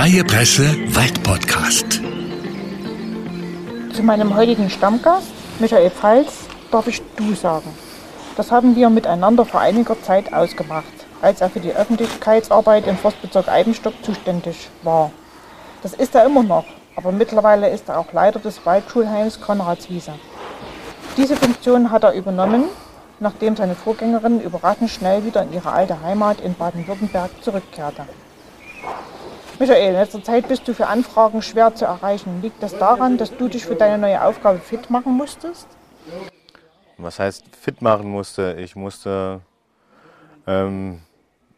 Freie Presse Waldpodcast. Zu meinem heutigen Stammgast, Michael Pfalz, darf ich du sagen. Das haben wir miteinander vor einiger Zeit ausgemacht, als er für die Öffentlichkeitsarbeit im Forstbezirk Eibenstock zuständig war. Das ist er immer noch, aber mittlerweile ist er auch Leiter des Waldschulheims Konradswiese. Diese Funktion hat er übernommen, nachdem seine Vorgängerin überraschend schnell wieder in ihre alte Heimat in Baden-Württemberg zurückkehrte. Michael, in letzter Zeit bist du für Anfragen schwer zu erreichen. Liegt das daran, dass du dich für deine neue Aufgabe fit machen musstest? Was heißt fit machen musste? Ich musste ähm,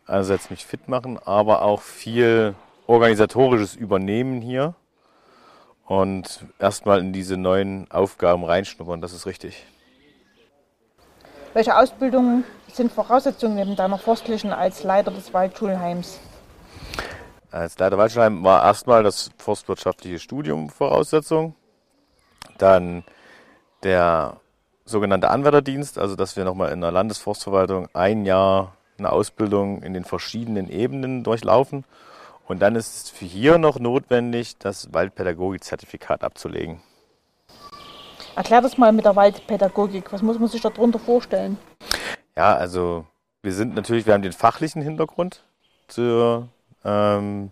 einerseits mich fit machen, aber auch viel organisatorisches übernehmen hier und erstmal in diese neuen Aufgaben reinschnuppern. Das ist richtig. Welche Ausbildungen sind Voraussetzungen neben deiner forstlichen als Leiter des Waldschulheims? Als Leiter Waldschulheim war erstmal das forstwirtschaftliche Studium Voraussetzung. Dann der sogenannte Anwärterdienst, also dass wir nochmal in der Landesforstverwaltung ein Jahr eine Ausbildung in den verschiedenen Ebenen durchlaufen. Und dann ist es für hier noch notwendig, das Waldpädagogik-Zertifikat abzulegen. Erklär das mal mit der Waldpädagogik. Was muss man sich darunter vorstellen? Ja, also wir sind natürlich, wir haben den fachlichen Hintergrund zur ähm,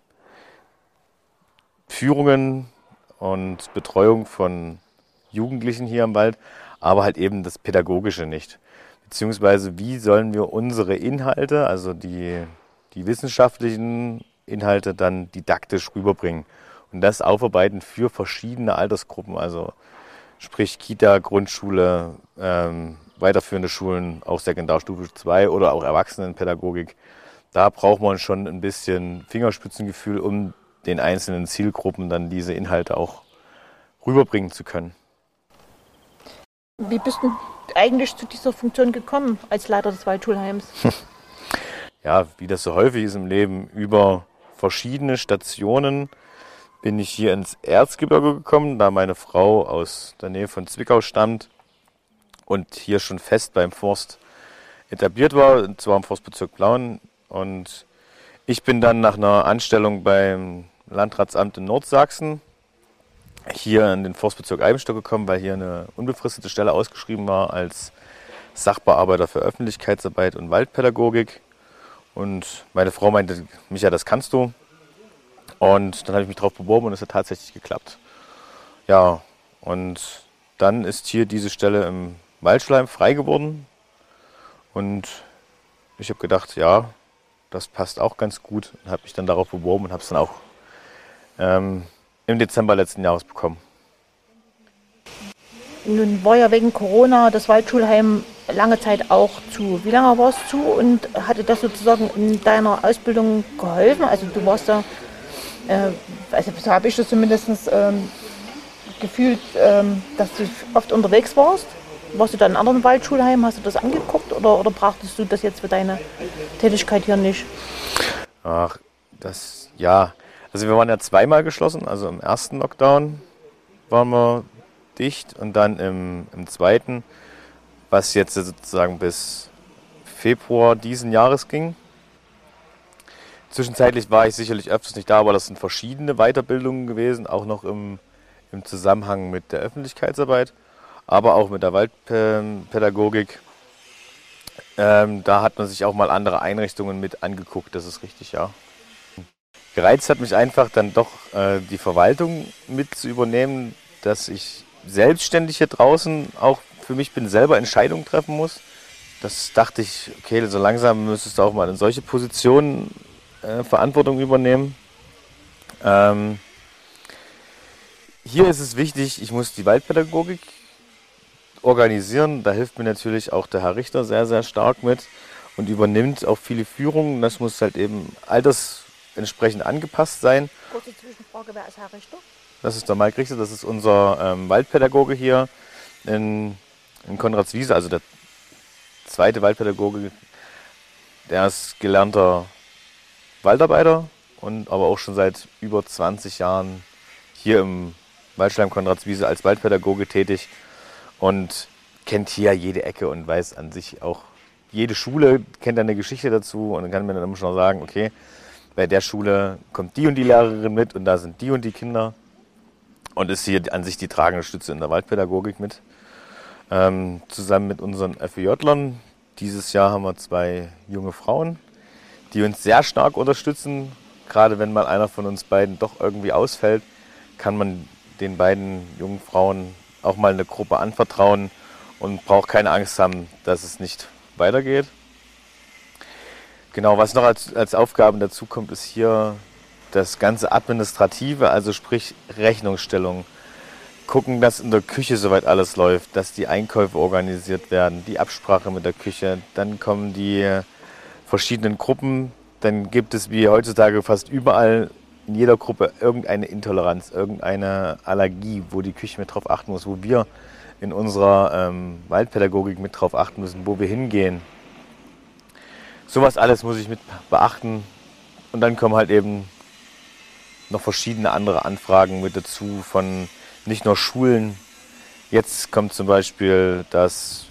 Führungen und Betreuung von Jugendlichen hier im Wald, aber halt eben das Pädagogische nicht. Beziehungsweise, wie sollen wir unsere Inhalte, also die, die wissenschaftlichen Inhalte, dann didaktisch rüberbringen und das aufarbeiten für verschiedene Altersgruppen, also sprich Kita, Grundschule, ähm, weiterführende Schulen, auch Sekundarstufe 2 oder auch Erwachsenenpädagogik da braucht man schon ein bisschen Fingerspitzengefühl, um den einzelnen Zielgruppen dann diese Inhalte auch rüberbringen zu können. Wie bist du eigentlich zu dieser Funktion gekommen als Leiter des Waldschulheims? ja, wie das so häufig ist im Leben, über verschiedene Stationen bin ich hier ins Erzgebirge gekommen, da meine Frau aus der Nähe von Zwickau stammt und hier schon fest beim Forst etabliert war, und zwar im Forstbezirk Blauen und ich bin dann nach einer Anstellung beim Landratsamt in Nordsachsen hier in den Forstbezirk Eibenstock gekommen, weil hier eine unbefristete Stelle ausgeschrieben war als Sachbearbeiter für Öffentlichkeitsarbeit und Waldpädagogik. Und meine Frau meinte, Micha, das kannst du. Und dann habe ich mich darauf beworben und es hat tatsächlich geklappt. Ja, und dann ist hier diese Stelle im Waldschleim frei geworden. Und ich habe gedacht, ja, das passt auch ganz gut und habe mich dann darauf beworben und habe es dann auch ähm, im Dezember letzten Jahres bekommen. Nun war ja wegen Corona das Waldschulheim lange Zeit auch zu. Wie lange war es zu und hatte das sozusagen in deiner Ausbildung geholfen? Also du warst da, äh, also so habe ich das zumindest ähm, gefühlt, ähm, dass du oft unterwegs warst. Warst du da in anderen Waldschulheimen? Hast du das angeguckt oder, oder brachtest du das jetzt für deine Tätigkeit hier nicht? Ach, das, ja. Also wir waren ja zweimal geschlossen. Also im ersten Lockdown waren wir dicht und dann im, im zweiten, was jetzt sozusagen bis Februar diesen Jahres ging. Zwischenzeitlich war ich sicherlich öfters nicht da, aber das sind verschiedene Weiterbildungen gewesen, auch noch im, im Zusammenhang mit der Öffentlichkeitsarbeit aber auch mit der Waldpädagogik. Ähm, da hat man sich auch mal andere Einrichtungen mit angeguckt, das ist richtig, ja. Gereizt hat mich einfach dann doch äh, die Verwaltung mit zu übernehmen, dass ich selbstständig hier draußen auch für mich bin, selber Entscheidungen treffen muss. Das dachte ich, okay, so langsam müsstest du auch mal in solche Positionen äh, Verantwortung übernehmen. Ähm, hier ist es wichtig, ich muss die Waldpädagogik organisieren. Da hilft mir natürlich auch der Herr Richter sehr, sehr stark mit und übernimmt auch viele Führungen. Das muss halt eben altersentsprechend angepasst sein. Kurze Zwischenfrage, wer ist Herr Richter? Das ist der Mike Richter, das ist unser ähm, Waldpädagoge hier in, in Konradswiese, also der zweite Waldpädagoge. Der ist gelernter Waldarbeiter und aber auch schon seit über 20 Jahren hier im Waldschleim Konradswiese als Waldpädagoge tätig und kennt hier jede Ecke und weiß an sich auch, jede Schule kennt eine Geschichte dazu und kann man dann immer schon sagen, okay, bei der Schule kommt die und die Lehrerin mit und da sind die und die Kinder und ist hier an sich die tragende Stütze in der Waldpädagogik mit. Ähm, zusammen mit unseren FEJlern. Dieses Jahr haben wir zwei junge Frauen, die uns sehr stark unterstützen. Gerade wenn mal einer von uns beiden doch irgendwie ausfällt, kann man den beiden jungen Frauen auch mal eine Gruppe anvertrauen und braucht keine Angst haben, dass es nicht weitergeht. Genau, was noch als, als Aufgaben dazu kommt, ist hier das ganze Administrative, also sprich Rechnungsstellung. Gucken, dass in der Küche soweit alles läuft, dass die Einkäufe organisiert werden, die Absprache mit der Küche. Dann kommen die verschiedenen Gruppen. Dann gibt es wie heutzutage fast überall in jeder Gruppe irgendeine Intoleranz, irgendeine Allergie, wo die Küche mit drauf achten muss, wo wir in unserer ähm, Waldpädagogik mit drauf achten müssen, wo wir hingehen. Sowas alles muss ich mit beachten. Und dann kommen halt eben noch verschiedene andere Anfragen mit dazu von nicht nur Schulen. Jetzt kommt zum Beispiel das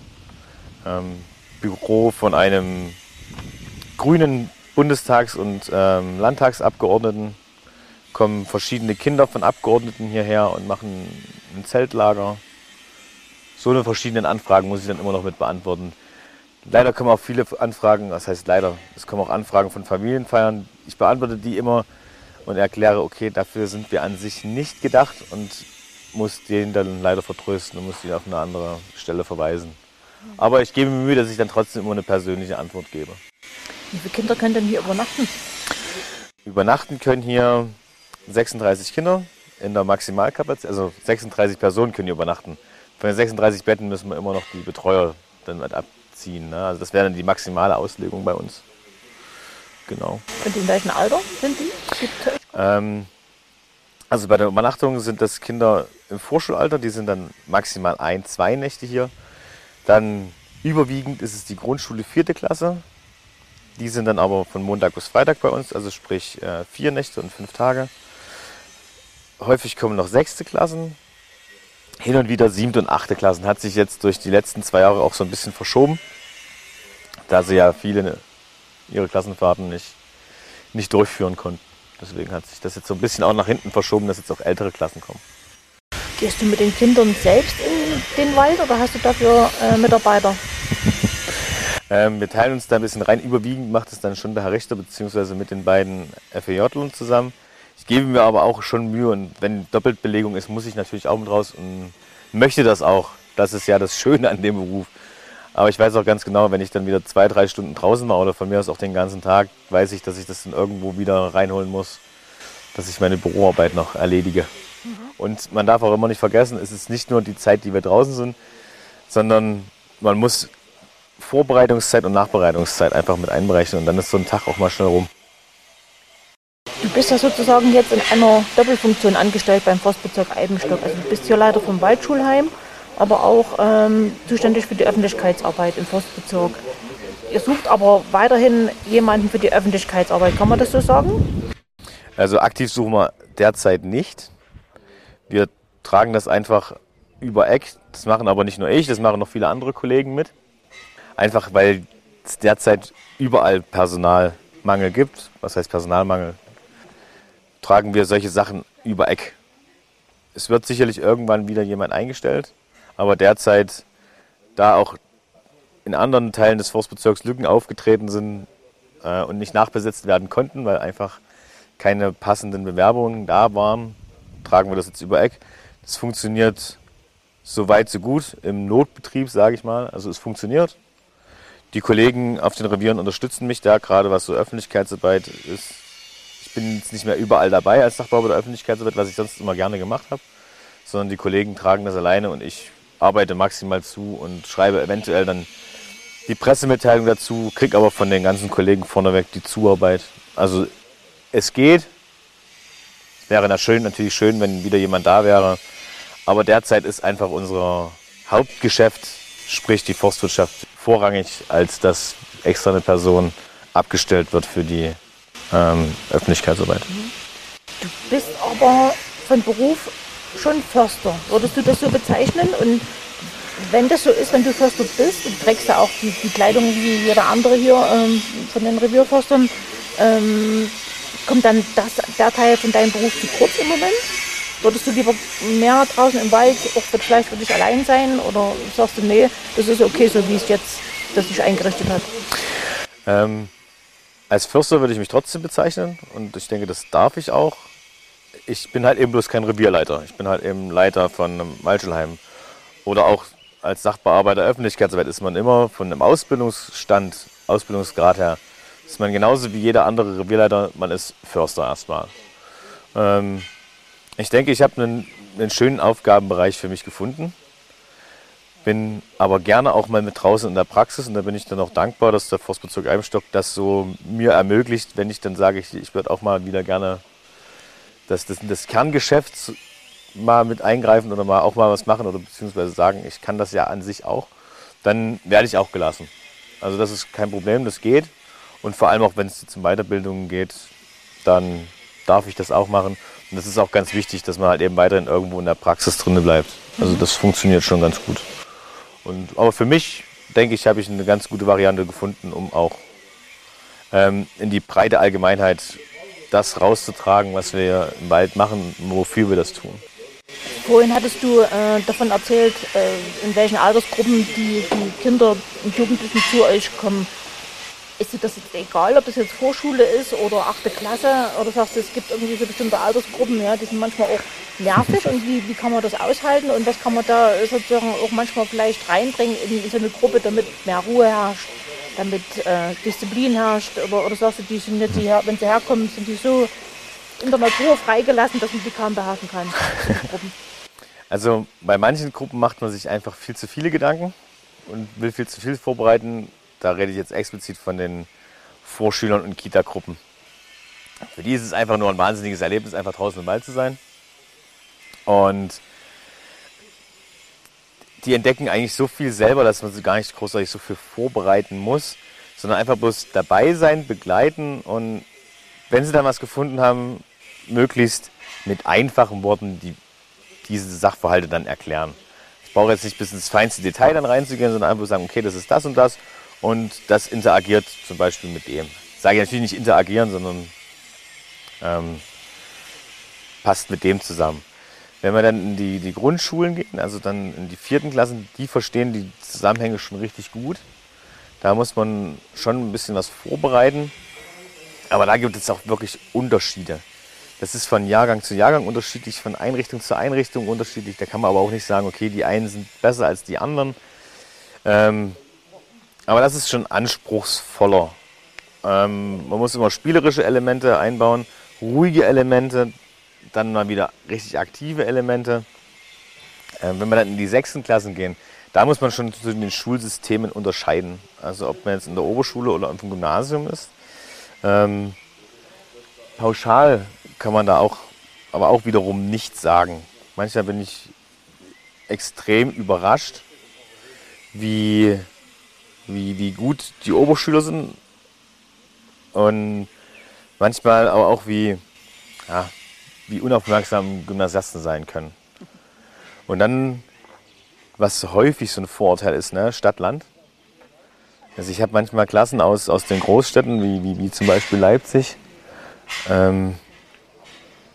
ähm, Büro von einem grünen Bundestags- und ähm, Landtagsabgeordneten. Kommen verschiedene Kinder von Abgeordneten hierher und machen ein Zeltlager. So eine verschiedenen Anfragen muss ich dann immer noch mit beantworten. Leider kommen auch viele Anfragen, das heißt leider, es kommen auch Anfragen von Familienfeiern. Ich beantworte die immer und erkläre, okay, dafür sind wir an sich nicht gedacht und muss den dann leider vertrösten und muss die auf eine andere Stelle verweisen. Aber ich gebe mir Mühe, dass ich dann trotzdem immer eine persönliche Antwort gebe. Wie viele Kinder können denn hier übernachten? Übernachten können hier 36 Kinder in der Maximalkapazität, also 36 Personen können hier übernachten. Von den 36 Betten müssen wir immer noch die Betreuer dann mit abziehen. Ne? Also das wäre dann die maximale Auslegung bei uns. Genau. Und in welchem Alter sind die? Ähm, also bei der Übernachtung sind das Kinder im Vorschulalter, die sind dann maximal ein, zwei Nächte hier. Dann überwiegend ist es die Grundschule vierte Klasse. Die sind dann aber von Montag bis Freitag bei uns, also sprich äh, vier Nächte und fünf Tage. Häufig kommen noch sechste Klassen. Hin und wieder siebte und achte Klassen. Hat sich jetzt durch die letzten zwei Jahre auch so ein bisschen verschoben, da sie ja viele ihre Klassenfahrten nicht, nicht durchführen konnten. Deswegen hat sich das jetzt so ein bisschen auch nach hinten verschoben, dass jetzt auch ältere Klassen kommen. Gehst du mit den Kindern selbst in den Wald oder hast du dafür äh, Mitarbeiter? Ähm, wir teilen uns da ein bisschen rein. Überwiegend macht es dann schon der Herr Richter beziehungsweise mit den beiden FEJlern zusammen. Ich gebe mir aber auch schon Mühe und wenn Doppeltbelegung ist, muss ich natürlich auch mit raus und möchte das auch. Das ist ja das Schöne an dem Beruf. Aber ich weiß auch ganz genau, wenn ich dann wieder zwei, drei Stunden draußen war oder von mir aus auch den ganzen Tag, weiß ich, dass ich das dann irgendwo wieder reinholen muss, dass ich meine Büroarbeit noch erledige. Mhm. Und man darf auch immer nicht vergessen, es ist nicht nur die Zeit, die wir draußen sind, sondern man muss Vorbereitungszeit und Nachbereitungszeit einfach mit einberechnen und dann ist so ein Tag auch mal schnell rum. Du bist ja sozusagen jetzt in einer Doppelfunktion angestellt beim Forstbezirk Eibenstock. Also du bist hier Leiter vom Waldschulheim, aber auch ähm, zuständig für die Öffentlichkeitsarbeit im Forstbezirk. Ihr sucht aber weiterhin jemanden für die Öffentlichkeitsarbeit, kann man das so sagen? Also aktiv suchen wir derzeit nicht. Wir tragen das einfach über Eck. Das machen aber nicht nur ich, das machen noch viele andere Kollegen mit. Einfach weil es derzeit überall Personalmangel gibt. Was heißt Personalmangel? Tragen wir solche Sachen über Eck. Es wird sicherlich irgendwann wieder jemand eingestellt, aber derzeit, da auch in anderen Teilen des Forstbezirks Lücken aufgetreten sind äh, und nicht nachbesetzt werden konnten, weil einfach keine passenden Bewerbungen da waren, tragen wir das jetzt über Eck. Das funktioniert so weit, so gut im Notbetrieb, sage ich mal. Also es funktioniert. Die Kollegen auf den Revieren unterstützen mich da, gerade was so Öffentlichkeitsarbeit ist. Ich bin jetzt nicht mehr überall dabei als Sachbauer der Öffentlichkeitsarbeit, was ich sonst immer gerne gemacht habe, sondern die Kollegen tragen das alleine und ich arbeite maximal zu und schreibe eventuell dann die Pressemitteilung dazu, kriege aber von den ganzen Kollegen vorneweg die Zuarbeit. Also es geht. Wäre natürlich schön, wenn wieder jemand da wäre. Aber derzeit ist einfach unser Hauptgeschäft, sprich die Forstwirtschaft, vorrangig, als dass extra eine Person abgestellt wird für die ähm, Öffentlichkeitsarbeit. Du bist aber von Beruf schon Förster. Würdest du das so bezeichnen? Und wenn das so ist, wenn du Förster bist, du trägst ja auch die, die Kleidung wie jeder andere hier ähm, von den Revierförstern, ähm, kommt dann das, der Teil von deinem Beruf zu kurz im Moment? Würdest du lieber mehr draußen im Wald, auch vielleicht für dich allein sein? Oder sagst du, nee, das ist okay, so wie es jetzt das sich eingerichtet hat? Ähm, als Förster würde ich mich trotzdem bezeichnen und ich denke, das darf ich auch. Ich bin halt eben bloß kein Revierleiter. Ich bin halt eben Leiter von einem Waldschulheim. Oder auch als Sachbearbeiter Öffentlichkeitsarbeit ist man immer von einem Ausbildungsstand, Ausbildungsgrad her, ist man genauso wie jeder andere Revierleiter, man ist Förster erstmal. Ähm, ich denke, ich habe einen, einen schönen Aufgabenbereich für mich gefunden. Bin aber gerne auch mal mit draußen in der Praxis und da bin ich dann auch dankbar, dass der Forstbezirk Eibenstock das so mir ermöglicht, wenn ich dann sage, ich, ich würde auch mal wieder gerne das, das, das Kerngeschäft mal mit eingreifen oder mal auch mal was machen oder beziehungsweise sagen, ich kann das ja an sich auch, dann werde ich auch gelassen. Also das ist kein Problem, das geht. Und vor allem auch, wenn es zum Weiterbildungen geht, dann darf ich das auch machen. Und das ist auch ganz wichtig, dass man halt eben weiterhin irgendwo in der Praxis drin bleibt. Also das funktioniert schon ganz gut. Und, aber für mich, denke ich, habe ich eine ganz gute Variante gefunden, um auch ähm, in die breite Allgemeinheit das rauszutragen, was wir im Wald machen, wofür wir das tun. Vorhin hattest du äh, davon erzählt, äh, in welchen Altersgruppen die, die Kinder und Jugendlichen zu euch kommen. Ist dir das jetzt egal, ob das jetzt Vorschule ist oder achte Klasse? Oder sagst du, es gibt irgendwie so bestimmte Altersgruppen, ja, die sind manchmal auch nervig und wie, wie kann man das aushalten und was kann man da sozusagen auch manchmal vielleicht reinbringen in so eine Gruppe, damit mehr Ruhe herrscht, damit äh, Disziplin herrscht? Oder, oder sagst du, die sind jetzt, die, wenn sie herkommen, sind die so in der Natur freigelassen, dass man die kaum beherrschen kann? Also bei manchen Gruppen macht man sich einfach viel zu viele Gedanken und will viel zu viel vorbereiten da rede ich jetzt explizit von den Vorschülern und Kita-Gruppen. Für die ist es einfach nur ein wahnsinniges Erlebnis, einfach draußen im Wald zu sein. Und die entdecken eigentlich so viel selber, dass man sie gar nicht großartig so viel vorbereiten muss, sondern einfach bloß dabei sein, begleiten und wenn sie dann was gefunden haben, möglichst mit einfachen Worten die, diese Sachverhalte dann erklären. Ich brauche jetzt nicht bis ins feinste Detail dann reinzugehen, sondern einfach sagen, okay, das ist das und das und das interagiert zum Beispiel mit dem. Ich sage natürlich nicht interagieren, sondern ähm, passt mit dem zusammen. Wenn wir dann in die, die Grundschulen gehen, also dann in die vierten Klassen, die verstehen die Zusammenhänge schon richtig gut. Da muss man schon ein bisschen was vorbereiten. Aber da gibt es auch wirklich Unterschiede. Das ist von Jahrgang zu Jahrgang unterschiedlich, von Einrichtung zu Einrichtung unterschiedlich. Da kann man aber auch nicht sagen, okay, die einen sind besser als die anderen. Ähm, aber das ist schon anspruchsvoller. Ähm, man muss immer spielerische Elemente einbauen, ruhige Elemente, dann mal wieder richtig aktive Elemente. Ähm, wenn wir dann in die sechsten Klassen gehen, da muss man schon zwischen den Schulsystemen unterscheiden. Also ob man jetzt in der Oberschule oder im Gymnasium ist. Ähm, pauschal kann man da auch, aber auch wiederum nichts sagen. Manchmal bin ich extrem überrascht, wie wie, wie gut die Oberschüler sind und manchmal aber auch wie, ja, wie unaufmerksam Gymnasiasten sein können. Und dann, was häufig so ein Vorurteil ist, ne? Stadt-Land. Also ich habe manchmal Klassen aus, aus den Großstädten, wie, wie, wie zum Beispiel Leipzig. Ähm,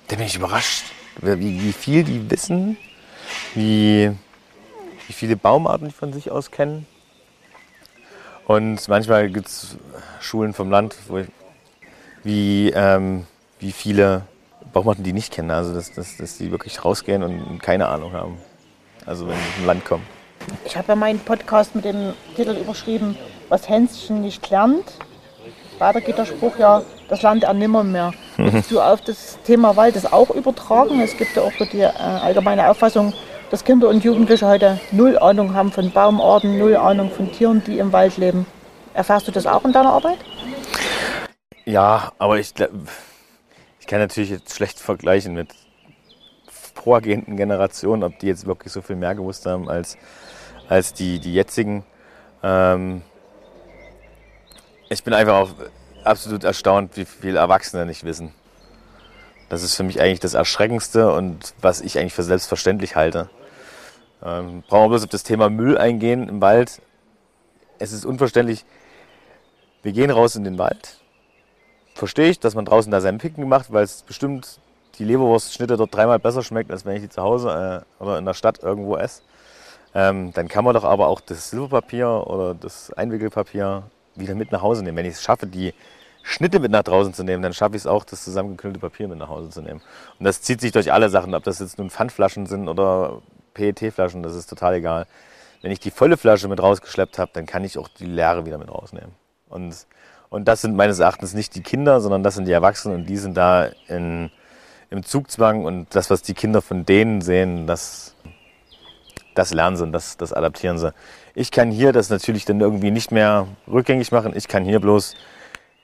da bin ich überrascht, wie, wie viel die wissen, wie, wie viele Baumarten die von sich aus kennen. Und manchmal gibt es Schulen vom Land, wo ich, wie, ähm, wie viele Baumarten die nicht kennen. Also dass, dass, dass die wirklich rausgehen und keine Ahnung haben. Also wenn sie vom Land kommen. Ich habe ja meinen Podcast mit dem Titel überschrieben, was Hänschen nicht lernt. Weiter geht der Spruch ja, das Land er nimmer mehr. Willst du auf das Thema Wald das auch übertragen? Es gibt ja auch so die äh, allgemeine Auffassung, dass Kinder und Jugendliche heute null Ahnung haben von Baumarten, null Ahnung von Tieren, die im Wald leben. Erfährst du das auch in deiner Arbeit? Ja, aber ich, ich kann natürlich jetzt schlecht vergleichen mit vorgehenden Generationen, ob die jetzt wirklich so viel mehr gewusst haben als, als die, die jetzigen. Ähm ich bin einfach auch absolut erstaunt, wie viele Erwachsene nicht wissen. Das ist für mich eigentlich das Erschreckendste und was ich eigentlich für selbstverständlich halte. Ähm, brauchen wir bloß auf das Thema Müll eingehen im Wald. Es ist unverständlich. Wir gehen raus in den Wald. verstehe ich, dass man draußen da sein Picken macht, weil es bestimmt die Leberwurstschnitte dort dreimal besser schmeckt, als wenn ich die zu Hause äh, oder in der Stadt irgendwo esse. Ähm, dann kann man doch aber auch das Silberpapier oder das Einwickelpapier wieder mit nach Hause nehmen. Wenn ich es schaffe, die Schnitte mit nach draußen zu nehmen, dann schaffe ich es auch, das zusammengeknüllte Papier mit nach Hause zu nehmen. Und das zieht sich durch alle Sachen, ob das jetzt nun Pfandflaschen sind oder PET-Flaschen, das ist total egal. Wenn ich die volle Flasche mit rausgeschleppt habe, dann kann ich auch die leere wieder mit rausnehmen. Und, und das sind meines Erachtens nicht die Kinder, sondern das sind die Erwachsenen und die sind da in, im Zugzwang und das, was die Kinder von denen sehen, das, das lernen sie und das, das adaptieren sie. Ich kann hier das natürlich dann irgendwie nicht mehr rückgängig machen. Ich kann hier bloß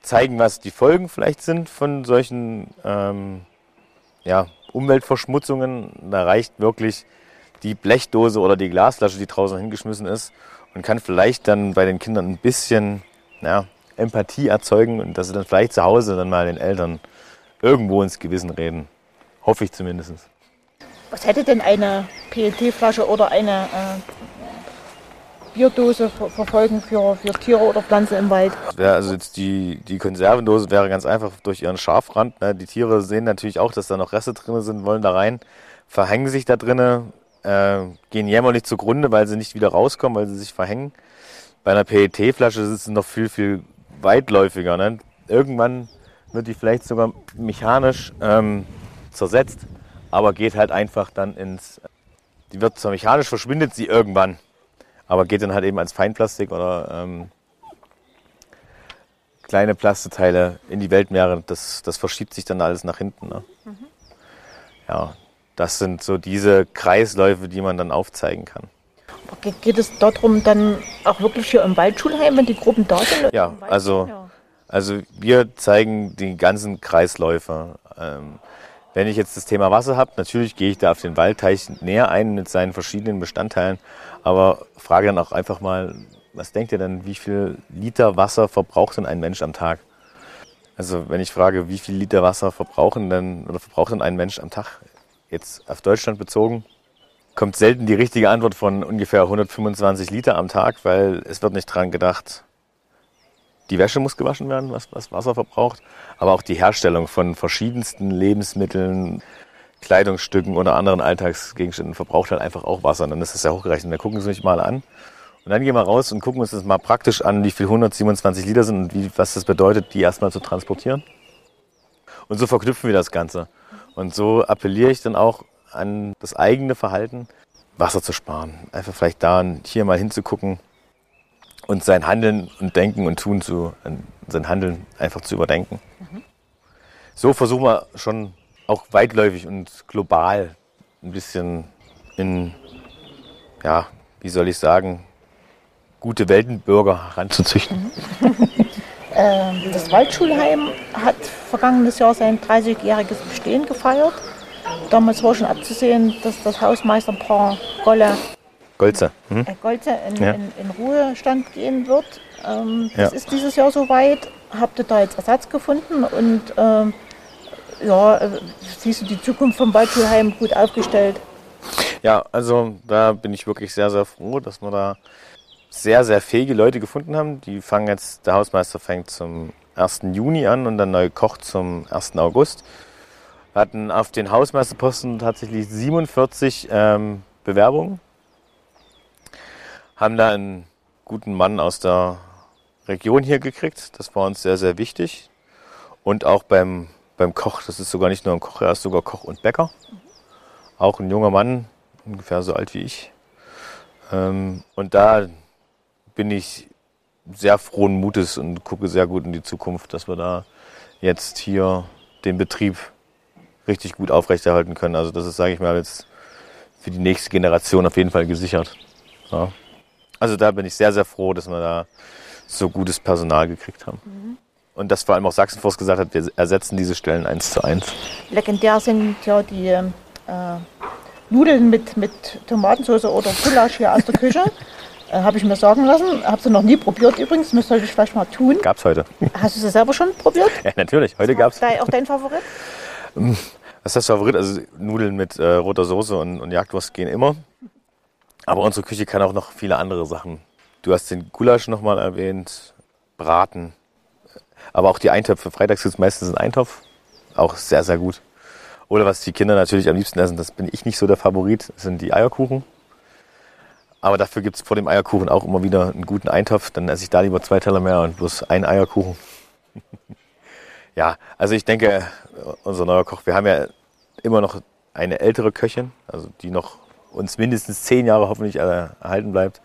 zeigen, was die Folgen vielleicht sind von solchen ähm, ja, Umweltverschmutzungen. Da reicht wirklich die Blechdose oder die Glasflasche, die draußen hingeschmissen ist und kann vielleicht dann bei den Kindern ein bisschen ja, Empathie erzeugen und dass sie dann vielleicht zu Hause dann mal den Eltern irgendwo ins Gewissen reden. Hoffe ich zumindest. Was hätte denn eine PET-Flasche oder eine äh, Bierdose ver verfolgen für, für Tiere oder Pflanzen im Wald? Ja, also jetzt die, die Konservendose wäre ganz einfach durch ihren Scharfrand. Ne? Die Tiere sehen natürlich auch, dass da noch Reste drin sind, wollen da rein, verhängen sich da drinnen, äh, gehen jämmerlich zugrunde, weil sie nicht wieder rauskommen, weil sie sich verhängen. Bei einer PET-Flasche ist es noch viel, viel weitläufiger. Ne? Irgendwann wird die vielleicht sogar mechanisch ähm, zersetzt, aber geht halt einfach dann ins. Die wird zwar mechanisch, verschwindet sie irgendwann, aber geht dann halt eben als Feinplastik oder ähm, kleine Plasteteile in die Weltmeere. Das, das verschiebt sich dann alles nach hinten. Ne? Mhm. Ja, das sind so diese Kreisläufe, die man dann aufzeigen kann. Geht es darum, dann auch wirklich hier im Waldschulheim, wenn die Gruppen da sind? Ja, also, also wir zeigen die ganzen Kreisläufe. Ähm, wenn ich jetzt das Thema Wasser habe, natürlich gehe ich da auf den Waldteich näher ein mit seinen verschiedenen Bestandteilen, aber frage dann auch einfach mal, was denkt ihr denn, wie viel Liter Wasser verbraucht denn ein Mensch am Tag? Also wenn ich frage, wie viel Liter Wasser verbrauchen denn oder verbraucht denn ein Mensch am Tag, jetzt auf Deutschland bezogen, kommt selten die richtige Antwort von ungefähr 125 Liter am Tag, weil es wird nicht dran gedacht, die Wäsche muss gewaschen werden, was, was Wasser verbraucht, aber auch die Herstellung von verschiedensten Lebensmitteln, Kleidungsstücken oder anderen Alltagsgegenständen verbraucht halt einfach auch Wasser. Und dann ist das ja hochgerechnet. Dann gucken Sie sich mal an. Und dann gehen wir raus und gucken uns das mal praktisch an, wie viel 127 Liter sind und wie, was das bedeutet, die erstmal zu transportieren. Und so verknüpfen wir das Ganze. Und so appelliere ich dann auch an das eigene Verhalten, Wasser zu sparen. Einfach vielleicht da hier mal hinzugucken und sein Handeln und Denken und Tun zu, sein Handeln einfach zu überdenken. Mhm. So versuchen wir schon auch weitläufig und global ein bisschen in, ja, wie soll ich sagen, gute Weltenbürger heranzuzüchten. Mhm. Das Waldschulheim hat vergangenes Jahr sein 30-jähriges Bestehen gefeiert. Damals war schon abzusehen, dass das Hausmeisterpaar Golle Golze, hm? äh, Golze in, ja. in, in, Ruhestand gehen wird. Ähm, das ja. ist dieses Jahr soweit. Habt ihr da jetzt Ersatz gefunden und ähm, ja, äh, siehst du die Zukunft vom Waldschulheim gut aufgestellt? Ja, also da bin ich wirklich sehr, sehr froh, dass wir da sehr, sehr fähige Leute gefunden haben. Die fangen jetzt, der Hausmeister fängt zum 1. Juni an und der neue Koch zum 1. August. Wir hatten auf den Hausmeisterposten tatsächlich 47 ähm, Bewerbungen. Haben da einen guten Mann aus der Region hier gekriegt. Das war uns sehr, sehr wichtig. Und auch beim, beim Koch, das ist sogar nicht nur ein Koch, er ist sogar Koch und Bäcker. Auch ein junger Mann, ungefähr so alt wie ich. Ähm, und da bin ich sehr frohen Mutes und gucke sehr gut in die Zukunft, dass wir da jetzt hier den Betrieb richtig gut aufrechterhalten können. Also das ist, sage ich mal, jetzt für die nächste Generation auf jeden Fall gesichert. Ja. Also da bin ich sehr, sehr froh, dass wir da so gutes Personal gekriegt haben. Mhm. Und dass vor allem auch Sachsenforst gesagt hat, wir ersetzen diese Stellen eins zu eins. Legendär sind ja die äh, Nudeln mit, mit Tomatensauce oder Gulasch hier aus der Küche. Äh, Habe ich mir sagen lassen. Habe sie noch nie probiert übrigens. Müsste ich vielleicht mal tun. Gab's heute. Hast du sie selber schon probiert? Ja, natürlich. Heute gab's. Dein, auch dein Favorit? Was ist das Favorit? Also Nudeln mit äh, roter Soße und, und Jagdwurst gehen immer. Aber unsere Küche kann auch noch viele andere Sachen. Du hast den Gulasch nochmal erwähnt. Braten Aber auch die Eintöpfe, freitags gibt es meistens einen Eintopf. Auch sehr, sehr gut. Oder was die Kinder natürlich am liebsten essen, das bin ich nicht so der Favorit, sind die Eierkuchen. Aber dafür gibt es vor dem Eierkuchen auch immer wieder einen guten Eintopf. Dann esse ich da lieber zwei Teller mehr und bloß ein Eierkuchen. ja, also ich denke, unser neuer Koch, wir haben ja immer noch eine ältere Köchin, also die noch uns mindestens zehn Jahre hoffentlich erhalten bleibt,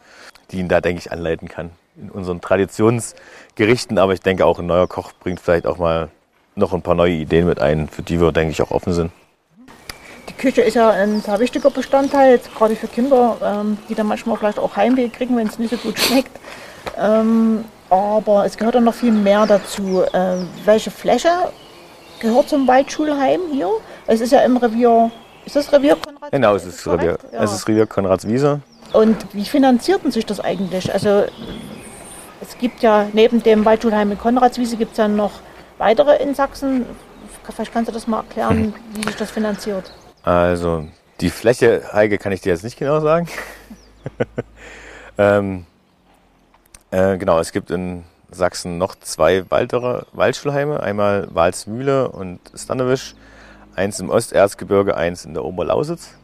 die ihn da, denke ich, anleiten kann in unseren Traditionsgerichten. Aber ich denke auch ein neuer Koch bringt vielleicht auch mal noch ein paar neue Ideen mit ein, für die wir, denke ich, auch offen sind. Die Küche ist ja ein sehr wichtiger Bestandteil, jetzt gerade für Kinder, ähm, die dann manchmal vielleicht auch Heimweh kriegen, wenn es nicht so gut schmeckt. Ähm, aber es gehört dann noch viel mehr dazu. Ähm, welche Fläche gehört zum Waldschulheim hier? Es ist ja im Revier, ist das Revier Konrad? Genau, es ist, Revier, ja. es ist Revier Konradswiese. Und wie finanziert sich das eigentlich? Also es gibt ja neben dem Waldschulheim in Konradswiese gibt es ja noch weitere in Sachsen. Vielleicht kannst du das mal erklären, wie sich das finanziert. Also die Fläche, Heike, kann ich dir jetzt nicht genau sagen. ähm, äh, genau, es gibt in Sachsen noch zwei weitere Waldschulheime. Einmal Walsmühle und Stannewisch. Eins im Osterzgebirge, eins in der Oberlausitz.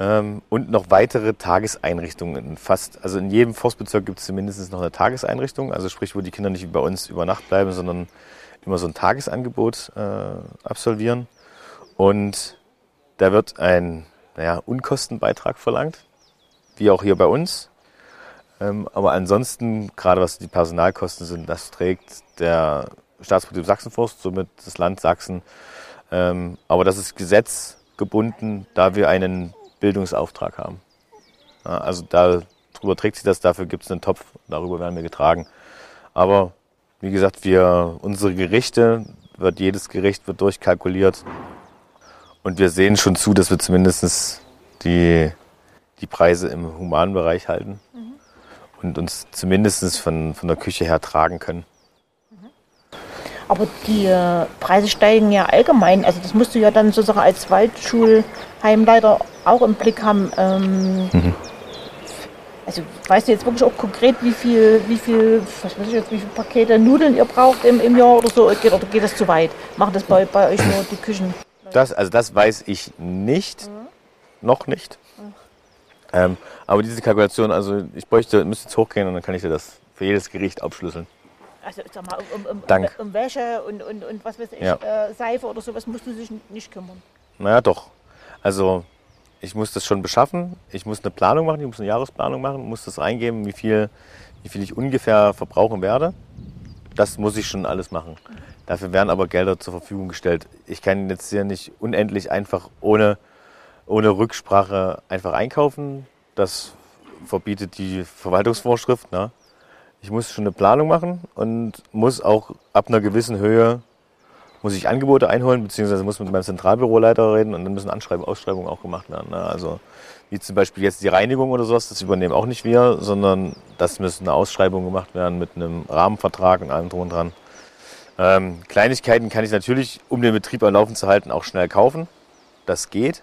Ähm, und noch weitere Tageseinrichtungen. Fast, also in jedem Forstbezirk gibt es mindestens noch eine Tageseinrichtung. Also sprich, wo die Kinder nicht wie bei uns über Nacht bleiben, sondern immer so ein Tagesangebot äh, absolvieren. Und da wird ein naja, Unkostenbeitrag verlangt, wie auch hier bei uns. Ähm, aber ansonsten, gerade was die Personalkosten sind, das trägt der Staatsbetrieb Sachsenforst, somit das Land Sachsen. Ähm, aber das ist gesetzgebunden, da wir einen Bildungsauftrag haben. Ja, also darüber trägt sich das, dafür gibt es einen Topf, darüber werden wir getragen. Aber wie gesagt, wir, unsere Gerichte, wird jedes Gericht wird durchkalkuliert. Und wir sehen schon zu, dass wir zumindest die, die Preise im humanen Bereich halten mhm. und uns zumindest von, von der Küche her tragen können. Aber die äh, Preise steigen ja allgemein. Also das musst du ja dann sozusagen als Waldschulheimleiter auch im Blick haben. Ähm, mhm. Also weißt du jetzt wirklich auch konkret, wie viel, wie viel, was weiß ich jetzt, wie viele Pakete Nudeln ihr braucht im, im Jahr oder so? Oder geht, oder geht das zu weit? Machen das bei, bei euch nur die Küchen? Das, also das weiß ich nicht, mhm. noch nicht. Ähm, aber diese Kalkulation, also ich bräuchte, müsste jetzt hochgehen und dann kann ich dir das für jedes Gericht aufschlüsseln. Also sag mal, um, um, um, um Wäsche und, und, und was weiß ich, ja. äh, Seife oder sowas musst du dich nicht kümmern. Naja, doch. Also ich muss das schon beschaffen, ich muss eine Planung machen, ich muss eine Jahresplanung machen, muss das eingeben, wie viel, wie viel ich ungefähr verbrauchen werde. Das muss ich schon alles machen. Dafür werden aber Gelder zur Verfügung gestellt. Ich kann jetzt hier nicht unendlich einfach ohne, ohne Rücksprache einfach einkaufen. Das verbietet die Verwaltungsvorschrift. Ne? Ich muss schon eine Planung machen und muss auch ab einer gewissen Höhe muss ich Angebote einholen, beziehungsweise muss mit meinem Zentralbüroleiter reden und dann müssen Anschreiben, Ausschreibungen auch gemacht werden. Ne? Also wie zum Beispiel jetzt die Reinigung oder sowas, das übernehmen auch nicht wir, sondern das müssen eine Ausschreibung gemacht werden mit einem Rahmenvertrag und allem drum und dran. Ähm, Kleinigkeiten kann ich natürlich, um den Betrieb am Laufen zu halten, auch schnell kaufen. Das geht.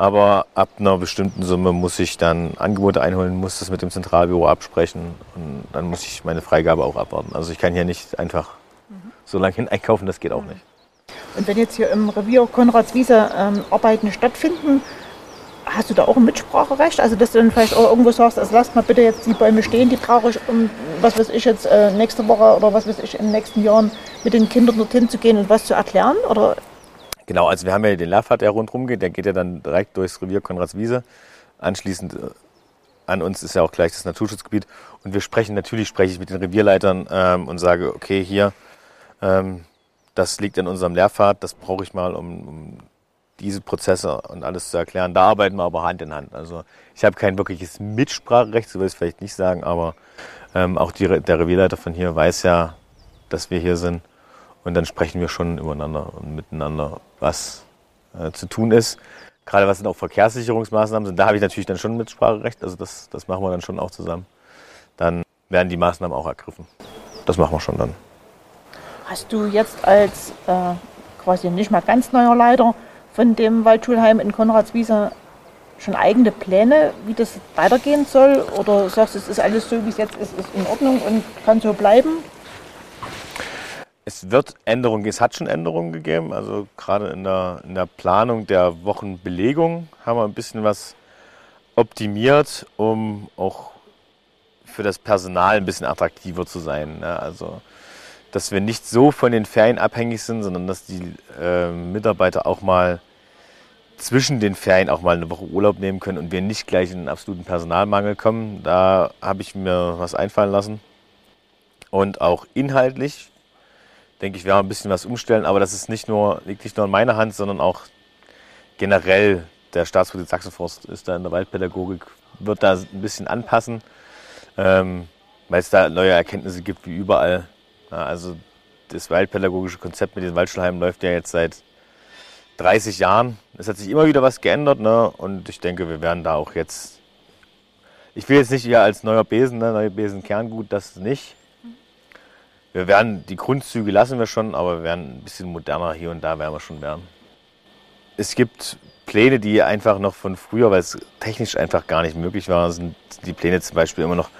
Aber ab einer bestimmten Summe muss ich dann Angebote einholen, muss das mit dem Zentralbüro absprechen und dann muss ich meine Freigabe auch abwarten. Also ich kann hier nicht einfach so lange hin einkaufen, das geht auch nicht. Und wenn jetzt hier im Revier Konradswiese ähm, Arbeiten stattfinden, hast du da auch ein Mitspracherecht? Also dass du dann vielleicht auch irgendwo sagst, also lasst mal bitte jetzt die Bäume stehen, die brauche ich, um was weiß ich jetzt äh, nächste Woche oder was weiß ich in den nächsten Jahren mit den Kindern dorthin zu gehen und was zu erklären? Oder? Genau, also wir haben ja den Lehrpfad, der rundherum geht, der geht ja dann direkt durchs Revier Konradswiese. Anschließend äh, an uns ist ja auch gleich das Naturschutzgebiet und wir sprechen, natürlich spreche ich mit den Revierleitern ähm, und sage, okay, hier, ähm, das liegt in unserem Lehrpfad, das brauche ich mal, um, um diese Prozesse und alles zu erklären. Da arbeiten wir aber Hand in Hand. Also ich habe kein wirkliches Mitspracherecht, so will ich es vielleicht nicht sagen, aber ähm, auch die, der Revierleiter von hier weiß ja, dass wir hier sind. Und dann sprechen wir schon übereinander und miteinander, was äh, zu tun ist. Gerade was sind auch Verkehrssicherungsmaßnahmen sind, da habe ich natürlich dann schon Mitspracherecht. Also das, das machen wir dann schon auch zusammen. Dann werden die Maßnahmen auch ergriffen. Das machen wir schon dann. Hast du jetzt als äh, quasi nicht mal ganz neuer Leiter von dem Waldschulheim in Konradswiese schon eigene Pläne, wie das weitergehen soll? Oder sagst du, es ist alles so, wie es jetzt ist, ist in Ordnung und kann so bleiben? Es wird Änderungen, es hat schon Änderungen gegeben. Also gerade in der, in der Planung der Wochenbelegung haben wir ein bisschen was optimiert, um auch für das Personal ein bisschen attraktiver zu sein. Ne? Also dass wir nicht so von den Ferien abhängig sind, sondern dass die äh, Mitarbeiter auch mal zwischen den Ferien auch mal eine Woche Urlaub nehmen können und wir nicht gleich in einen absoluten Personalmangel kommen. Da habe ich mir was einfallen lassen. Und auch inhaltlich denke ich, wir haben ein bisschen was umstellen, aber das ist nicht nur, liegt nicht nur in meiner Hand, sondern auch generell der Staatsbetrieb Sachsenforst ist da in der Waldpädagogik, wird da ein bisschen anpassen, ähm, weil es da neue Erkenntnisse gibt wie überall. Ja, also das waldpädagogische Konzept mit den Waldschulheimen läuft ja jetzt seit 30 Jahren. Es hat sich immer wieder was geändert ne? und ich denke, wir werden da auch jetzt, ich will jetzt nicht eher als neuer Besen, ne? neue Besen Kerngut, das nicht. Wir werden, die Grundzüge lassen wir schon, aber wir werden ein bisschen moderner hier und da werden wir schon werden. Es gibt Pläne, die einfach noch von früher, weil es technisch einfach gar nicht möglich war, sind die Pläne zum Beispiel immer noch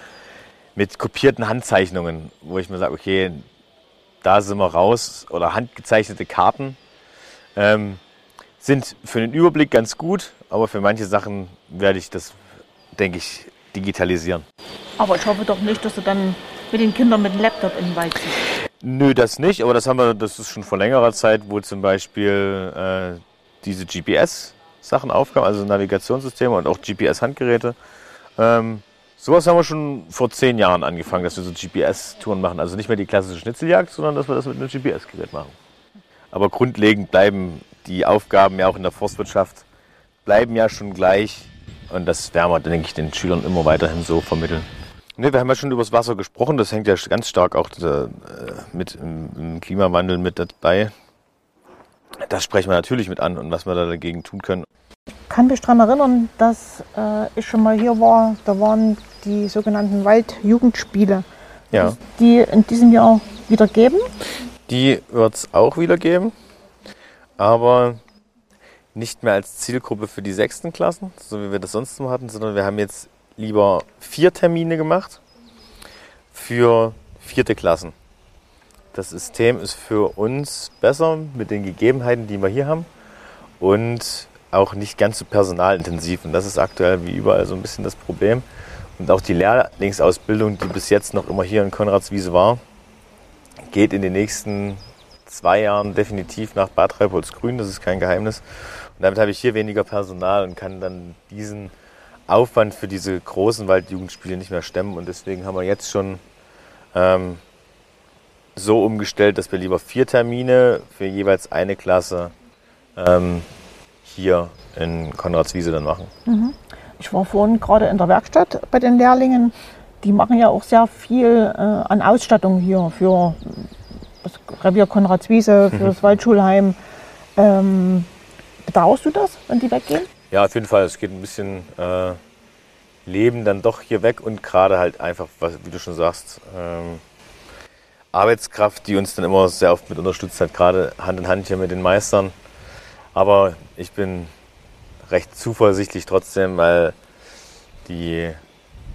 mit kopierten Handzeichnungen, wo ich mir sage, okay, da sind wir raus oder handgezeichnete Karten. Ähm, sind für den Überblick ganz gut, aber für manche Sachen werde ich das, denke ich, digitalisieren. Aber ich hoffe doch nicht, dass du dann mit den Kindern mit dem Laptop in den Wald ziehst. Nö, das nicht, aber das haben wir, das ist schon vor längerer Zeit, wo zum Beispiel äh, diese GPS-Sachen aufkamen, also Navigationssysteme und auch GPS-Handgeräte. Ähm, sowas haben wir schon vor zehn Jahren angefangen, dass wir so GPS-Touren machen. Also nicht mehr die klassische Schnitzeljagd, sondern dass wir das mit einem GPS-Gerät machen. Aber grundlegend bleiben die Aufgaben ja auch in der Forstwirtschaft, bleiben ja schon gleich. Und das werden wir, denke ich, den Schülern immer weiterhin so vermitteln. Ne, wir haben ja schon über das Wasser gesprochen. Das hängt ja ganz stark auch äh, mit im Klimawandel mit dabei. Das sprechen wir natürlich mit an und was wir da dagegen tun können. Ich kann mich daran erinnern, dass äh, ich schon mal hier war. Da waren die sogenannten Waldjugendspiele. Ja. Die in diesem Jahr wieder geben. Die wird es auch wieder geben, aber nicht mehr als Zielgruppe für die sechsten Klassen, so wie wir das sonst immer hatten, sondern wir haben jetzt lieber vier Termine gemacht für vierte Klassen. Das System ist für uns besser mit den Gegebenheiten, die wir hier haben und auch nicht ganz so personalintensiv. Und das ist aktuell wie überall so ein bisschen das Problem. Und auch die Lehrlingsausbildung, die bis jetzt noch immer hier in Konradswiese war, geht in den nächsten zwei Jahren definitiv nach Bad Reipoldsgrün. Das ist kein Geheimnis. Und damit habe ich hier weniger Personal und kann dann diesen Aufwand für diese großen Waldjugendspiele nicht mehr stemmen. Und deswegen haben wir jetzt schon ähm, so umgestellt, dass wir lieber vier Termine für jeweils eine Klasse ähm, hier in Konradswiese dann machen. Mhm. Ich war vorhin gerade in der Werkstatt bei den Lehrlingen. Die machen ja auch sehr viel äh, an Ausstattung hier für das Revier Konradswiese, für mhm. das Waldschulheim. Ähm, bedauerst du das, wenn die weggehen? Ja, auf jeden Fall. Es geht ein bisschen äh, Leben dann doch hier weg und gerade halt einfach, was, wie du schon sagst, ähm, Arbeitskraft, die uns dann immer sehr oft mit unterstützt hat, gerade Hand in Hand hier mit den Meistern. Aber ich bin recht zuversichtlich trotzdem, weil die,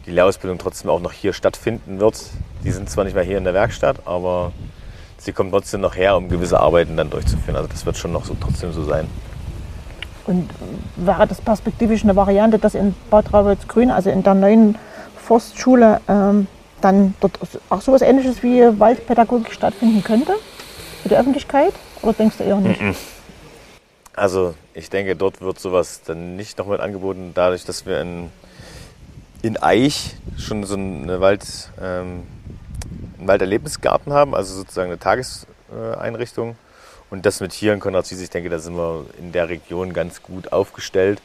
die Lehrausbildung trotzdem auch noch hier stattfinden wird. Die sind zwar nicht mehr hier in der Werkstatt, aber sie kommen trotzdem noch her, um gewisse Arbeiten dann durchzuführen. Also das wird schon noch so trotzdem so sein. Und wäre das perspektivisch eine Variante, dass in Bad Grün, also in der neuen Forstschule, ähm, dann dort auch so etwas Ähnliches wie Waldpädagogik stattfinden könnte für die Öffentlichkeit? Oder denkst du eher nicht? Also ich denke, dort wird sowas dann nicht noch mit angeboten, dadurch, dass wir in, in Eich schon so eine Wald, ähm, einen Walderlebnisgarten haben, also sozusagen eine Tageseinrichtung. Und das mit hier in Konradswiese, ich denke, da sind wir in der Region ganz gut aufgestellt.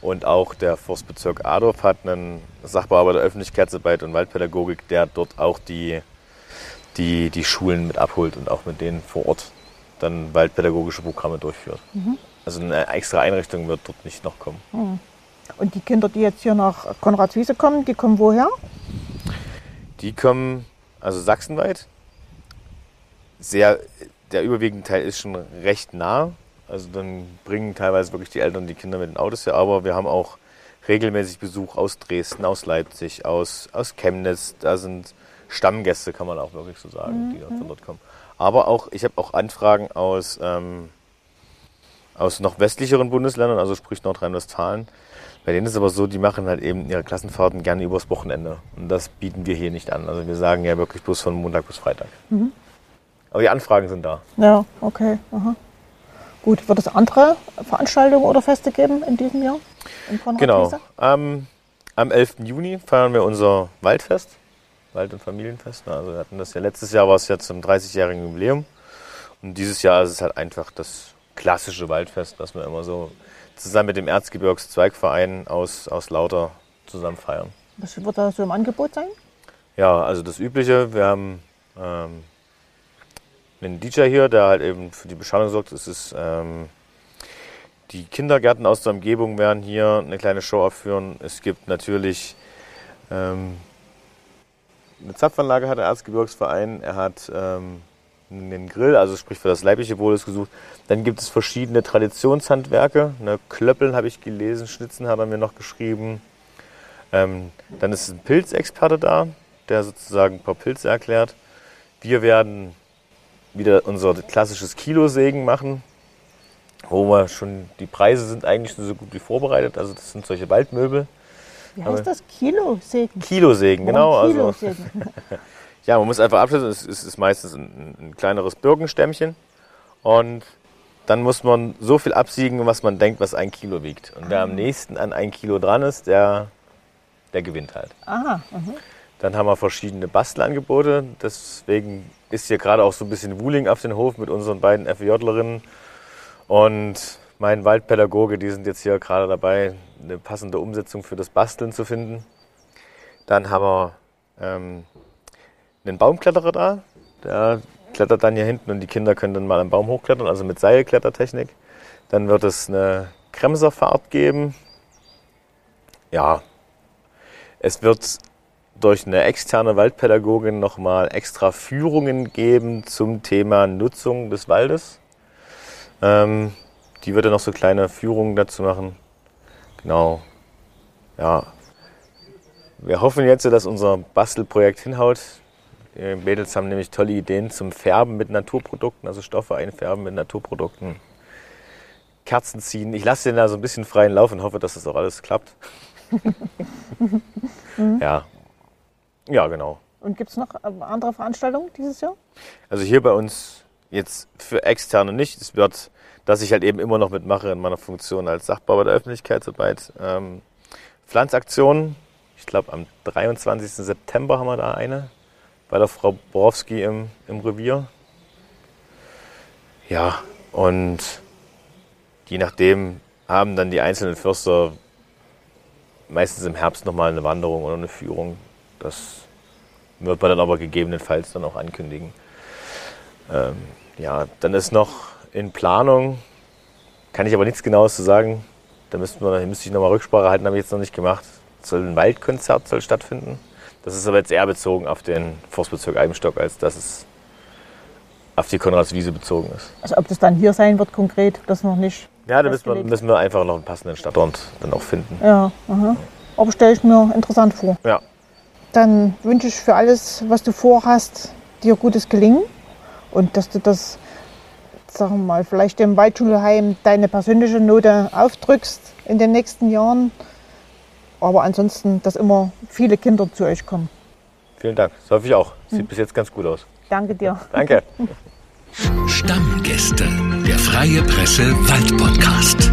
Und auch der Forstbezirk Adorf hat einen Sachbearbeiter Öffentlichkeitsarbeit und Waldpädagogik, der dort auch die, die, die Schulen mit abholt und auch mit denen vor Ort dann waldpädagogische Programme durchführt. Mhm. Also eine extra Einrichtung wird dort nicht noch kommen. Mhm. Und die Kinder, die jetzt hier nach Konradswiese kommen, die kommen woher? Die kommen also sachsenweit. Sehr, der überwiegende Teil ist schon recht nah. Also dann bringen teilweise wirklich die Eltern die Kinder mit den Autos her. Aber wir haben auch regelmäßig Besuch aus Dresden, aus Leipzig, aus, aus Chemnitz. Da sind Stammgäste, kann man auch wirklich so sagen, mhm. die von dort kommen. Aber auch, ich habe auch Anfragen aus, ähm, aus noch westlicheren Bundesländern, also sprich Nordrhein-Westfalen. Bei denen ist es aber so, die machen halt eben ihre Klassenfahrten gerne übers Wochenende. Und das bieten wir hier nicht an. Also wir sagen ja wirklich bloß von Montag bis Freitag. Aber die Anfragen sind da. Ja, okay. Aha. Gut, wird es andere Veranstaltungen oder Feste geben in diesem Jahr? In Genau. Am, am 11. Juni feiern wir unser Waldfest, Wald- und Familienfest. Also wir hatten das ja letztes Jahr war es ja zum 30-jährigen Jubiläum. Und dieses Jahr ist es halt einfach das klassische Waldfest, was wir immer so zusammen mit dem Erzgebirgszweigverein aus, aus Lauter zusammen feiern. Was wird da so im Angebot sein? Ja, also das Übliche. Wir haben ähm, einen DJ hier, der halt eben für die Beschallung sorgt. Es ist ähm, die Kindergärten aus der Umgebung werden hier eine kleine Show aufführen. Es gibt natürlich ähm, eine Zapfanlage hat der Erzgebirgsverein. Er hat ähm, einen Grill, also sprich für das leibliche Wohl ist gesucht. Dann gibt es verschiedene Traditionshandwerke. Ne, Klöppeln habe ich gelesen, Schnitzen hat er mir noch geschrieben. Ähm, dann ist ein Pilzexperte da, der sozusagen ein paar Pilze erklärt. Wir werden wieder unser klassisches Kilosägen machen, wo wir schon, die Preise sind eigentlich schon so gut wie vorbereitet. Also das sind solche Waldmöbel. Wie heißt das? Kilosägen. Kilosägen, genau. Warum Also, ja, man muss einfach abschätzen, es ist, ist meistens ein, ein kleineres Birkenstämmchen. Und dann muss man so viel absiegen, was man denkt, was ein Kilo wiegt. Und wer am nächsten an ein Kilo dran ist, der, der gewinnt halt. Aha, mhm. Dann haben wir verschiedene Bastelangebote. Deswegen ist hier gerade auch so ein bisschen Wuling auf den Hof mit unseren beiden FEJlerinnen. Und mein Waldpädagoge, die sind jetzt hier gerade dabei, eine passende Umsetzung für das Basteln zu finden. Dann haben wir ähm, einen Baumkletterer da. Der klettert dann hier hinten und die Kinder können dann mal am Baum hochklettern, also mit Seilklettertechnik. Dann wird es eine Kremserfahrt geben. Ja, es wird durch eine externe Waldpädagogin nochmal extra Führungen geben zum Thema Nutzung des Waldes. Ähm, die wird dann noch so kleine Führungen dazu machen. Genau. Ja. Wir hoffen jetzt, dass unser Bastelprojekt hinhaut. Die Mädels haben nämlich tolle Ideen zum Färben mit Naturprodukten, also Stoffe einfärben mit Naturprodukten. Kerzen ziehen. Ich lasse den da so ein bisschen freien Lauf und hoffe, dass das auch alles klappt. ja. Ja, genau. Und gibt es noch äh, andere Veranstaltungen dieses Jahr? Also hier bei uns jetzt für Externe nicht. Es wird, dass ich halt eben immer noch mitmache in meiner Funktion als Sachbauer der Öffentlichkeitsarbeit. Ähm, Pflanzaktionen. Ich glaube, am 23. September haben wir da eine bei der Frau Borowski im, im Revier. Ja, und je nachdem haben dann die einzelnen Förster meistens im Herbst nochmal eine Wanderung oder eine Führung. Das wird man dann aber gegebenenfalls dann auch ankündigen. Ähm, ja, dann ist noch in Planung, kann ich aber nichts Genaues zu sagen. Da müssten wir, müsste ich nochmal Rücksprache halten, habe ich jetzt noch nicht gemacht. Soll ein Waldkonzert soll stattfinden. Das ist aber jetzt eher bezogen auf den Forstbezirk Eibenstock, als dass es auf die Konradswiese bezogen ist. Also ob das dann hier sein wird konkret, das noch nicht. Ja, da müssen wir, müssen wir einfach noch einen passenden Standort dann auch finden. Ja, aha. aber stelle ich mir interessant vor. Ja, Dann wünsche ich für alles, was du vorhast, dir gutes Gelingen und dass du das, sagen wir mal, vielleicht dem Waldschulheim deine persönliche Note aufdrückst in den nächsten Jahren. Aber ansonsten, dass immer viele Kinder zu euch kommen. vielen Dank. Das hoffe ich auch. Sieht bis jetzt ganz gut aus. Danke dir. Danke. Stammgäste, der Freie Presse Wald Podcast.